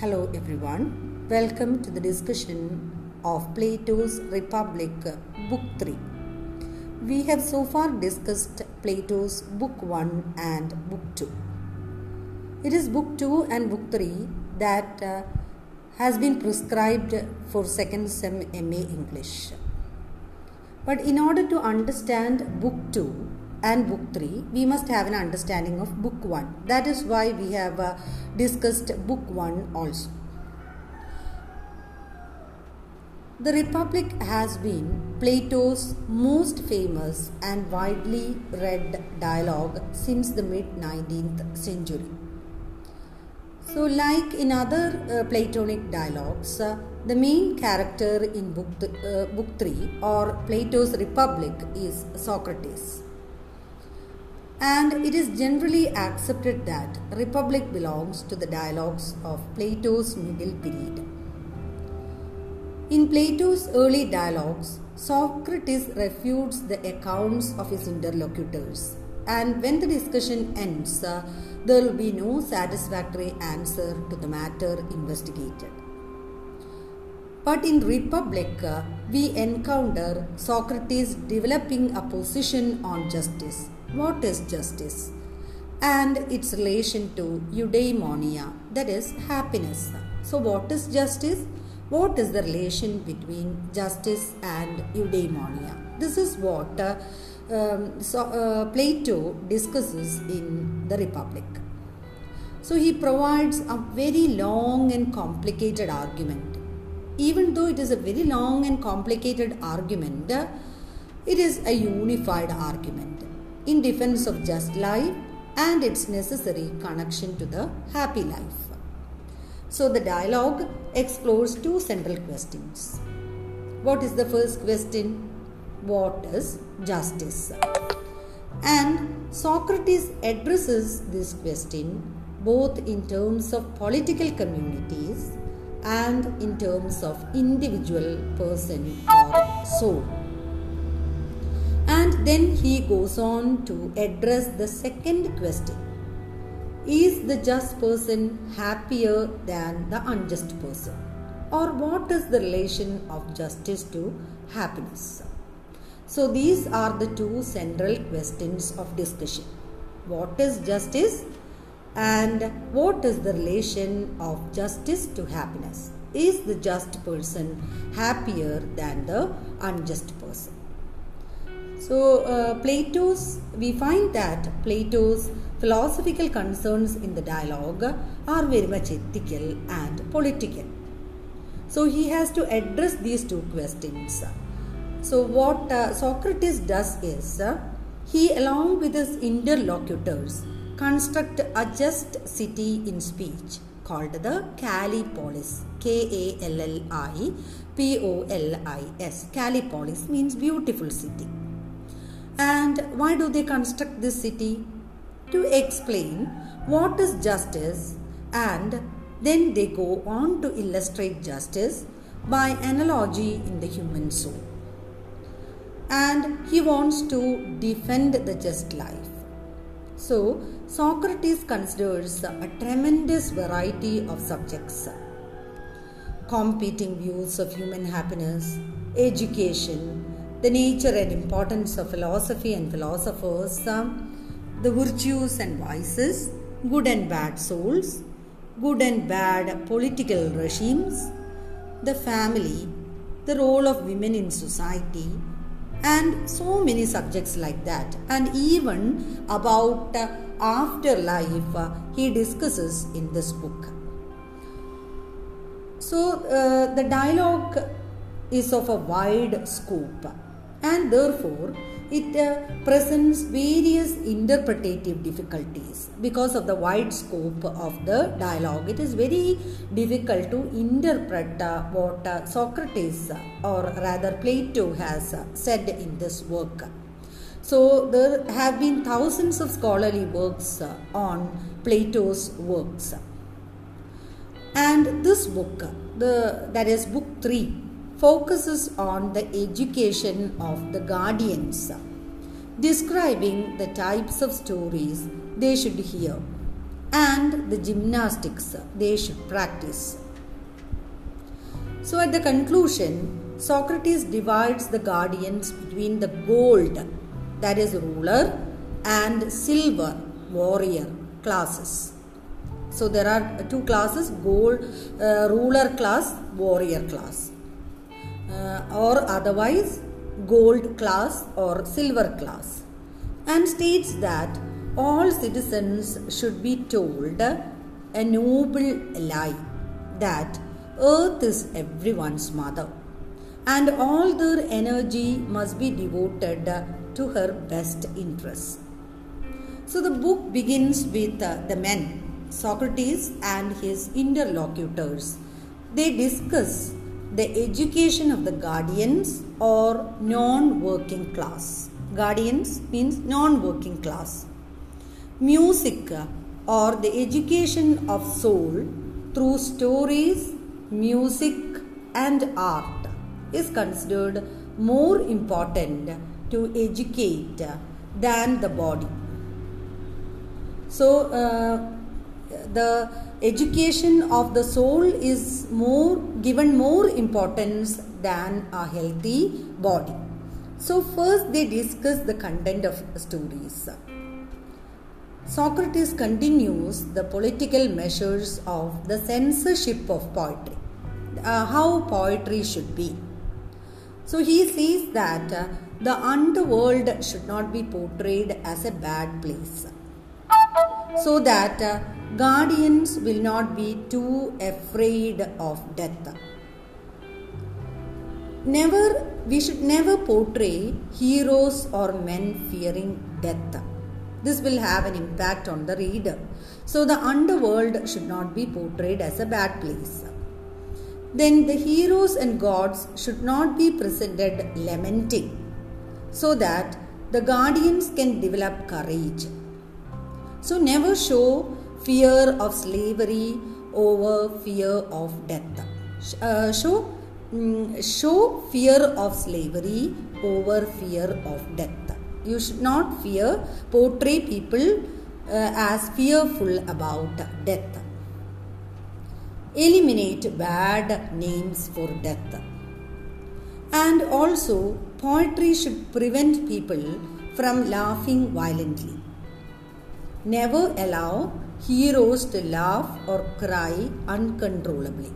Hello everyone. Welcome to the discussion of Plato's Republic, Book 3. We have so far discussed Plato's Book 1 and Book 2. It is Book 2 and Book 3 that uh, has been prescribed for second sem MA English. But in order to understand Book 2 and Book 3, we must have an understanding of Book 1. That is why we have uh, discussed Book 1 also. The Republic has been Plato's most famous and widely read dialogue since the mid 19th century. So, like in other uh, Platonic dialogues, uh, the main character in book, th- uh, book 3 or Plato's Republic is Socrates. And it is generally accepted that Republic belongs to the dialogues of Plato's middle period. In Plato's early dialogues, Socrates refutes the accounts of his interlocutors, and when the discussion ends, uh, there will be no satisfactory answer to the matter investigated. But in Republic, uh, we encounter Socrates developing a position on justice. What is justice? And its relation to eudaimonia, that is happiness. So, what is justice? What is the relation between justice and eudaimonia? This is what uh, um, so, uh, Plato discusses in the Republic. So, he provides a very long and complicated argument even though it is a very long and complicated argument, it is a unified argument in defense of just life and its necessary connection to the happy life. So, the dialogue explores two central questions. What is the first question? What is justice? And Socrates addresses this question both in terms of political communities and in terms of individual person or soul. Then he goes on to address the second question Is the just person happier than the unjust person? Or what is the relation of justice to happiness? So, these are the two central questions of discussion. What is justice? and what is the relation of justice to happiness? Is the just person happier than the unjust person? So, uh, Plato's, we find that Plato's philosophical concerns in the dialogue are very much ethical and political. So, he has to address these two questions. So, what uh, Socrates does is uh, he, along with his interlocutors, construct a just city in speech called the Callipolis. K A L L I P O L I S. Callipolis means beautiful city. And why do they construct this city? To explain what is justice and then they go on to illustrate justice by analogy in the human soul. And he wants to defend the just life. So, Socrates considers a tremendous variety of subjects competing views of human happiness, education, the nature and importance of philosophy and philosophers, the virtues and vices, good and bad souls, good and bad political regimes, the family, the role of women in society, and so many subjects like that. And even about uh, afterlife, uh, he discusses in this book. So, uh, the dialogue is of a wide scope, and therefore, it uh, presents various interpretative difficulties because of the wide scope of the dialogue. It is very difficult to interpret uh, what uh, Socrates or rather Plato has said in this work. So, there have been thousands of scholarly works on Plato's works. And this book, the, that is book 3, focuses on the education of the guardians, describing the types of stories they should hear and the gymnastics they should practice. So, at the conclusion, Socrates divides the guardians between the gold, that is, ruler, and silver, warrior classes. So, there are two classes gold, uh, ruler class, warrior class, uh, or otherwise gold class or silver class, and states that all citizens should be told a noble lie that earth is everyone's mother and all their energy must be devoted to her best interests. So the book begins with uh, the men, Socrates and his interlocutors. They discuss the education of the guardians or non working class. Guardians means non working class. Music or the education of soul through stories, music, and art is considered more important to educate than the body. So, uh, the education of the soul is more given more importance than a healthy body. So, first they discuss the content of stories. Socrates continues the political measures of the censorship of poetry, uh, how poetry should be. So he says that uh, the underworld should not be portrayed as a bad place, so that uh, guardians will not be too afraid of death. Never, we should never portray heroes or men fearing death this will have an impact on the reader. So, the underworld should not be portrayed as a bad place. Then, the heroes and gods should not be presented lamenting so that the guardians can develop courage. So, never show fear of slavery over fear of death. Uh, show, mm, show fear of slavery over fear of death. You should not fear, portray people uh, as fearful about death. Eliminate bad names for death. And also, poetry should prevent people from laughing violently. Never allow heroes to laugh or cry uncontrollably.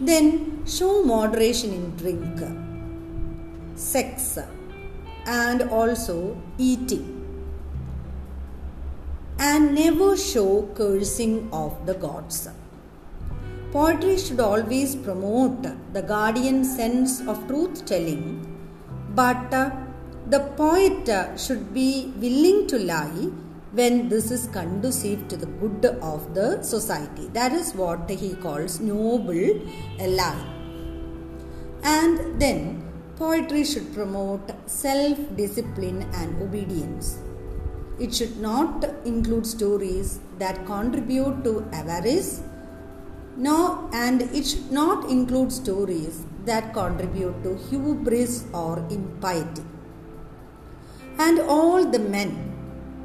Then show moderation in drink, sex, and also eating. And never show cursing of the gods. Poetry should always promote the guardian sense of truth telling, but the poet uh, should be willing to lie when this is conducive to the good of the society. That is what he calls noble lie. And then Poetry should promote self discipline and obedience. It should not include stories that contribute to avarice, no, and it should not include stories that contribute to hubris or impiety. And all the men,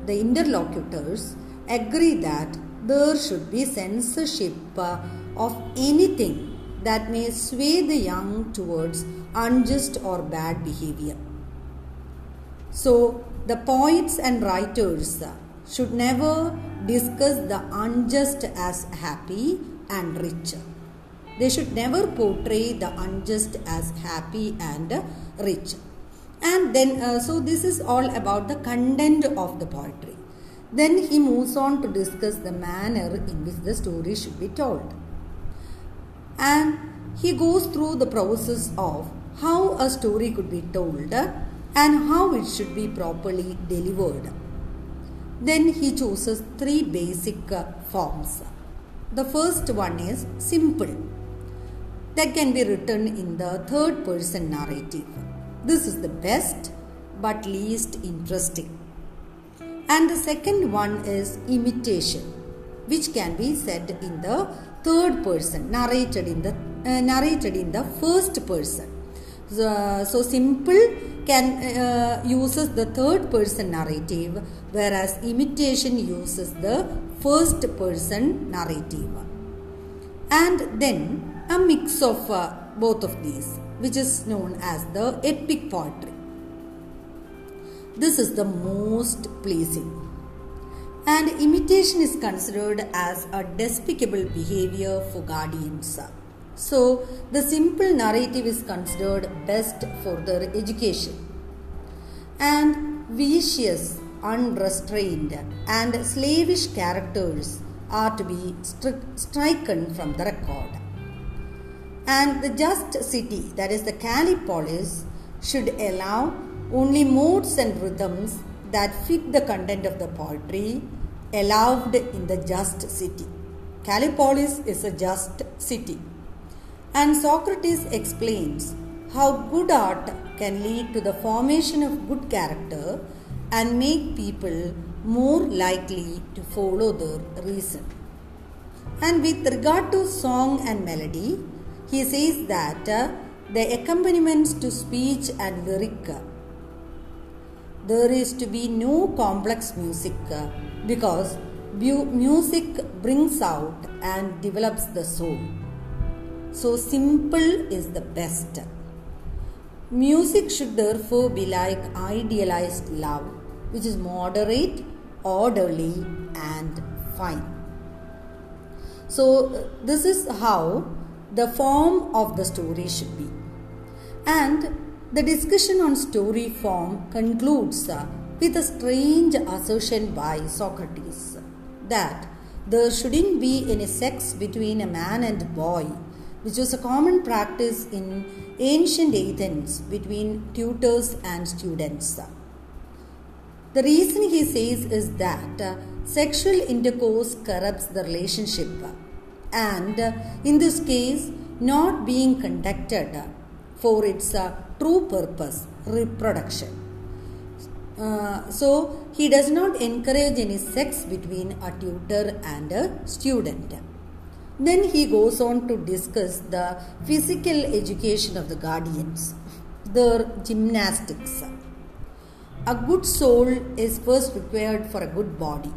the interlocutors, agree that there should be censorship uh, of anything that may sway the young towards unjust or bad behavior. So, the poets and writers uh, should never discuss the unjust as happy and rich. They should never portray the unjust as happy and rich. And then, uh, so this is all about the content of the poetry. Then he moves on to discuss the manner in which the story should be told. And he goes through the process of how a story could be told and how it should be properly delivered. Then he chooses three basic forms. The first one is simple, that can be written in the third person narrative. This is the best but least interesting. And the second one is imitation, which can be said in the third person, narrated in the uh, narrated in the first person. So, so simple can uh, uses the third person narrative whereas imitation uses the first person narrative and then a mix of uh, both of these which is known as the epic poetry this is the most pleasing and imitation is considered as a despicable behavior for guardians so, the simple narrative is considered best for their education. And vicious, unrestrained, and slavish characters are to be stri- stricken from the record. And the just city, that is the Callipolis, should allow only modes and rhythms that fit the content of the poetry allowed in the just city. Callipolis is a just city. And Socrates explains how good art can lead to the formation of good character and make people more likely to follow their reason. And with regard to song and melody, he says that uh, the accompaniments to speech and lyric, uh, there is to be no complex music uh, because music brings out and develops the soul. So, simple is the best. Music should therefore be like idealized love, which is moderate, orderly, and fine. So, this is how the form of the story should be. And the discussion on story form concludes with a strange assertion by Socrates that there shouldn't be any sex between a man and a boy which was a common practice in ancient Athens between tutors and students. The reason he says is that uh, sexual intercourse corrupts the relationship and uh, in this case not being conducted for its uh, true purpose reproduction. so he does not encourage any sex between a tutor and a student. Then he goes on to discuss the physical education of the guardians, their gymnastics. A good soul is first required for a good body.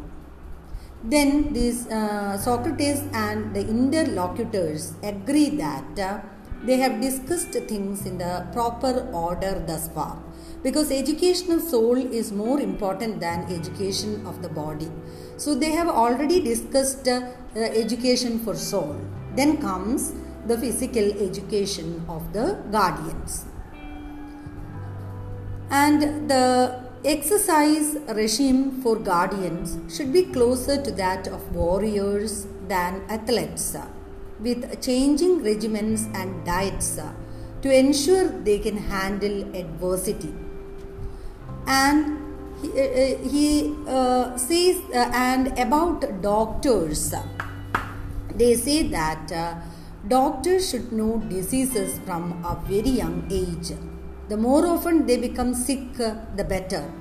Then these uh, Socrates and the interlocutors agree that uh, they have discussed things in the proper order thus far because education of soul is more important than education of the body. So they have already discussed uh, education for soul. Then comes the physical education of the guardians. And the exercise regime for guardians should be closer to that of warriors than athletes, with changing regimens and diets to ensure they can handle adversity. And he, uh, he uh, says, uh, and about doctors, they say that uh, doctors should know diseases from a very young age. The more often they become sick, the better,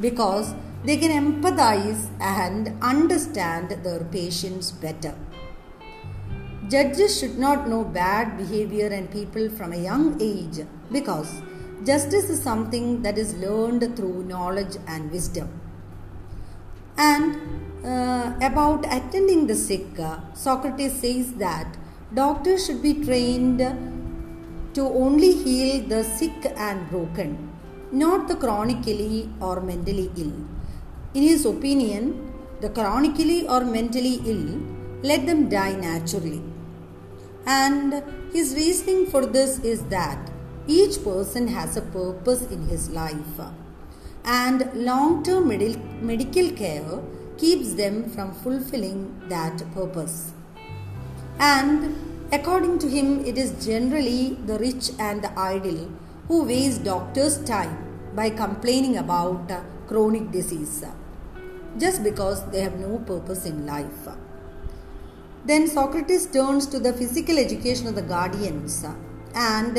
because they can empathize and understand their patients better. Judges should not know bad behavior and people from a young age because justice is something that is learned through knowledge and wisdom. And uh, about attending the sick, uh, Socrates says that doctors should be trained to only heal the sick and broken, not the chronically or mentally ill. In his opinion, the chronically or mentally ill, let them die naturally. And his reasoning for this is that each person has a purpose in his life, and long term medical care keeps them from fulfilling that purpose. And according to him, it is generally the rich and the idle who waste doctors' time by complaining about uh, chronic disease uh, just because they have no purpose in life. Then Socrates turns to the physical education of the guardians uh, and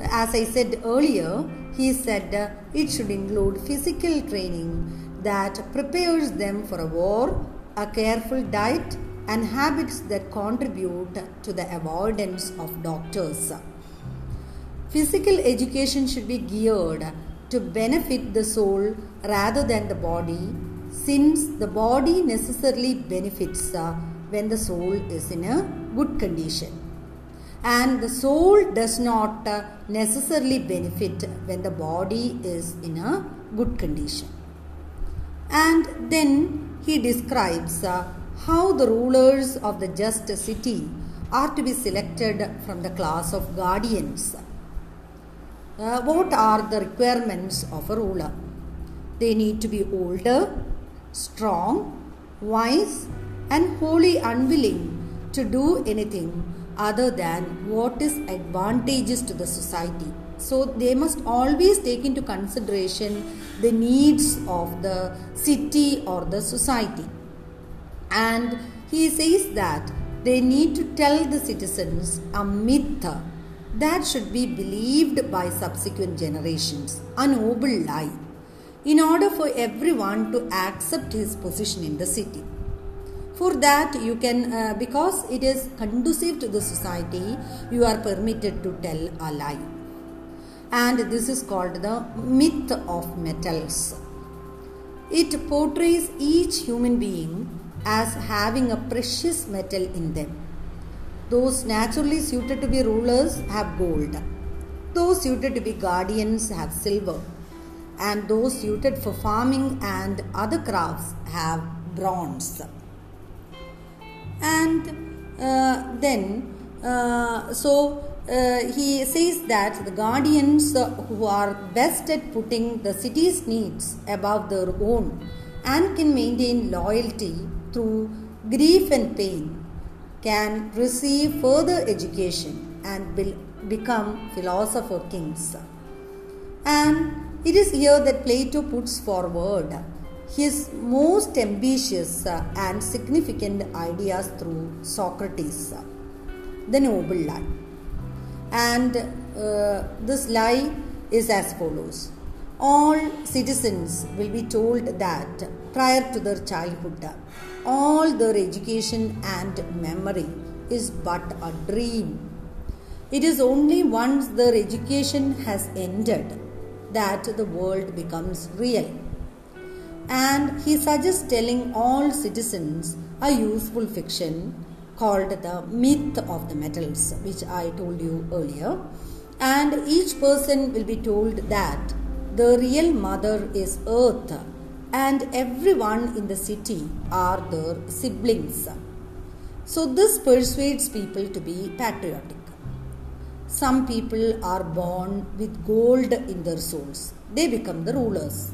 as I said earlier, he said uh, it should include physical training that prepares them for a war, a careful diet, and habits that contribute to the avoidance of doctors. Physical education should be geared to benefit the soul rather than the body, since the body necessarily benefits uh, when the soul is in a good condition. And the soul does not uh, necessarily benefit when the body is in a good condition. And then he describes uh, how the rulers of the just city are to be selected from the class of guardians. Uh, what are the requirements of a ruler? They need to be older, strong, wise, and wholly unwilling to do anything other than what is advantageous to the society. So they must always take into consideration the needs of the city or the society. And he says that they need to tell the citizens a myth that should be believed by subsequent generations, a noble lie, in order for everyone to accept his position in the city. For that, you can, uh, because it is conducive to the society, you are permitted to tell a lie. And this is called the myth of metals. It portrays each human being as having a precious metal in them. Those naturally suited to be rulers have gold. Those suited to be guardians have silver. And those suited for farming and other crafts have bronze. And uh, then, uh, so uh, he says that the guardians who are best at putting the city's needs above their own and can maintain loyalty through grief and pain can receive further education and will become philosopher kings. And it is here that Plato puts forward his most ambitious and significant ideas through Socrates, the noble lie. And uh, this lie is as follows All citizens will be told that prior to their childhood, all their education and memory is but a dream. It is only once their education has ended that the world becomes real. And he suggests telling all citizens a useful fiction called the myth of the metals, which I told you earlier. And each person will be told that the real mother is earth and everyone in the city are their siblings. So, this persuades people to be patriotic. Some people are born with gold in their souls, they become the rulers.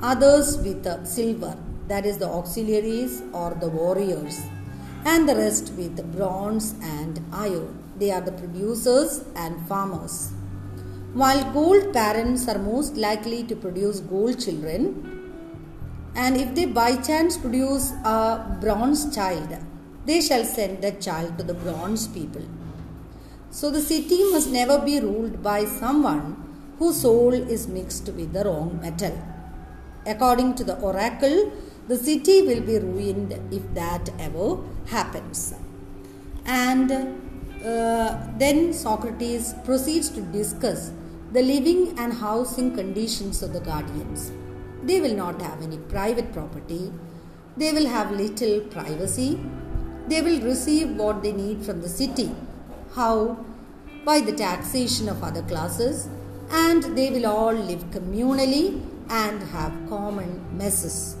Others with silver, that is, the auxiliaries or the warriors, and the rest with bronze and iron. They are the producers and farmers. While gold parents are most likely to produce gold children, and if they by chance produce a bronze child, they shall send that child to the bronze people. So the city must never be ruled by someone whose soul is mixed with the wrong metal. According to the oracle, the city will be ruined if that ever happens. And uh, then Socrates proceeds to discuss the living and housing conditions of the guardians. They will not have any private property, they will have little privacy, they will receive what they need from the city. How? By the taxation of other classes, and they will all live communally and have common messes.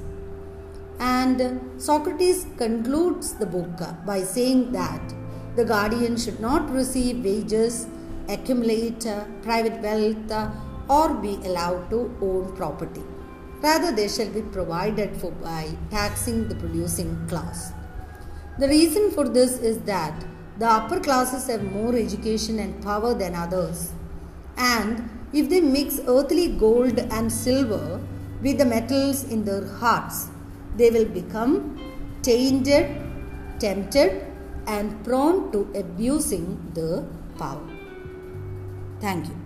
And Socrates concludes the book by saying that the guardian should not receive wages, accumulate private wealth, or be allowed to own property. Rather, they shall be provided for by taxing the producing class. The reason for this is that the upper classes have more education and power than others, and if they mix earthly gold and silver with the metals in their hearts, they will become tainted, tempted, and prone to abusing the power. Thank you.